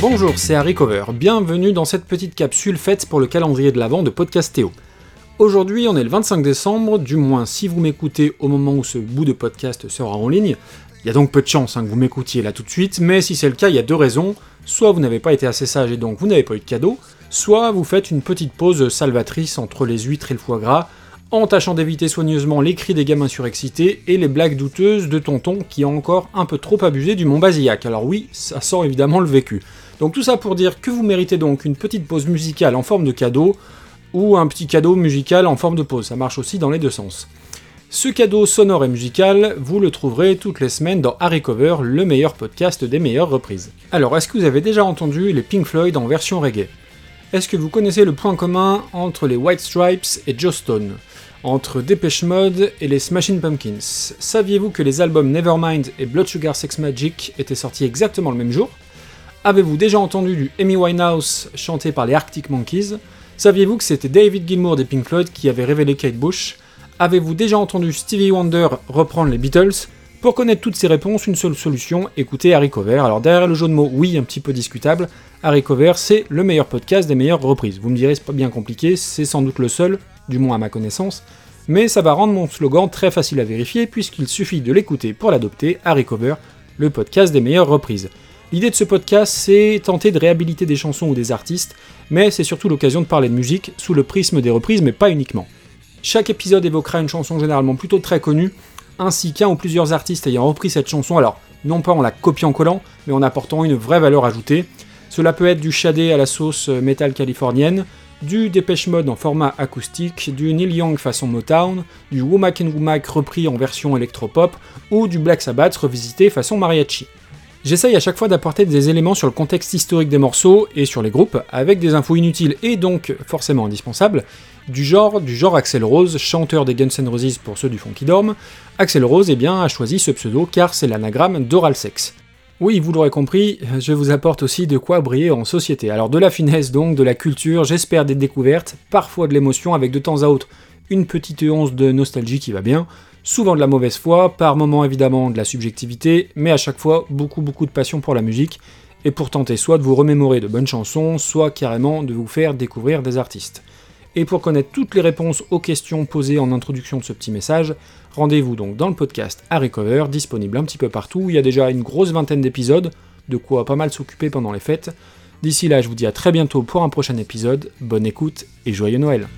Bonjour, c'est Harry Cover. Bienvenue dans cette petite capsule faite pour le calendrier de l'Avent de Podcast Théo. Aujourd'hui, on est le 25 décembre, du moins si vous m'écoutez au moment où ce bout de podcast sera en ligne. Il y a donc peu de chance hein, que vous m'écoutiez là tout de suite, mais si c'est le cas, il y a deux raisons. Soit vous n'avez pas été assez sage et donc vous n'avez pas eu de cadeau, soit vous faites une petite pause salvatrice entre les huîtres et le foie gras, en tâchant d'éviter soigneusement les cris des gamins surexcités et les blagues douteuses de tonton qui ont encore un peu trop abusé du Mont Basillac. Alors oui, ça sent évidemment le vécu. Donc tout ça pour dire que vous méritez donc une petite pause musicale en forme de cadeau, ou un petit cadeau musical en forme de pause, ça marche aussi dans les deux sens. Ce cadeau sonore et musical, vous le trouverez toutes les semaines dans Harry Cover, le meilleur podcast des meilleures reprises. Alors, est-ce que vous avez déjà entendu les Pink Floyd en version reggae? Est-ce que vous connaissez le point commun entre les White Stripes et Joe Stone? Entre Depeche Mode et les Smashing Pumpkins? Saviez-vous que les albums Nevermind et Blood Sugar Sex Magic étaient sortis exactement le même jour? Avez-vous déjà entendu du Amy Winehouse chanté par les Arctic Monkeys? Saviez-vous que c'était David Gilmour des Pink Floyd qui avait révélé Kate Bush? Avez-vous déjà entendu Stevie Wonder reprendre les Beatles? Pour connaître toutes ces réponses, une seule solution, écoutez Harry Cover. Alors derrière le jeu de mots, oui, un petit peu discutable, Harry Cover, c'est le meilleur podcast des meilleures reprises. Vous me direz, c'est pas bien compliqué, c'est sans doute le seul, du moins à ma connaissance, mais ça va rendre mon slogan très facile à vérifier puisqu'il suffit de l'écouter pour l'adopter à Recover, le podcast des meilleures reprises. L'idée de ce podcast, c'est tenter de réhabiliter des chansons ou des artistes, mais c'est surtout l'occasion de parler de musique sous le prisme des reprises, mais pas uniquement. Chaque épisode évoquera une chanson généralement plutôt très connue, ainsi qu'un ou plusieurs artistes ayant repris cette chanson, alors non pas en la copiant-collant, mais en apportant une vraie valeur ajoutée. Cela peut être du shadé à la sauce métal californienne, du Dépêche Mode en format acoustique, du Neil Young façon Motown, du Womack and Womack repris en version électropop, ou du Black Sabbath revisité façon mariachi. J'essaye à chaque fois d'apporter des éléments sur le contexte historique des morceaux et sur les groupes, avec des infos inutiles et donc forcément indispensables, du genre, du genre Axel Rose, chanteur des Guns N' Roses pour ceux du fond qui dorment. Axel Rose eh a choisi ce pseudo car c'est l'anagramme d'Oral Sex. Oui, vous l'aurez compris, je vous apporte aussi de quoi briller en société. Alors de la finesse donc, de la culture, j'espère des découvertes, parfois de l'émotion avec de temps à autre une petite once de nostalgie qui va bien, souvent de la mauvaise foi, par moments évidemment de la subjectivité, mais à chaque fois beaucoup beaucoup de passion pour la musique, et pour tenter soit de vous remémorer de bonnes chansons, soit carrément de vous faire découvrir des artistes. Et pour connaître toutes les réponses aux questions posées en introduction de ce petit message, rendez-vous donc dans le podcast à Recover, disponible un petit peu partout. Il y a déjà une grosse vingtaine d'épisodes, de quoi pas mal s'occuper pendant les fêtes. D'ici là, je vous dis à très bientôt pour un prochain épisode. Bonne écoute et joyeux Noël.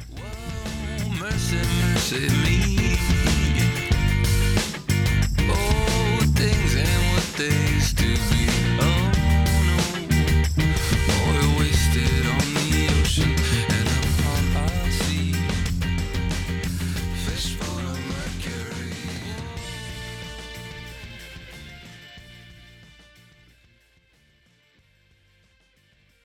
is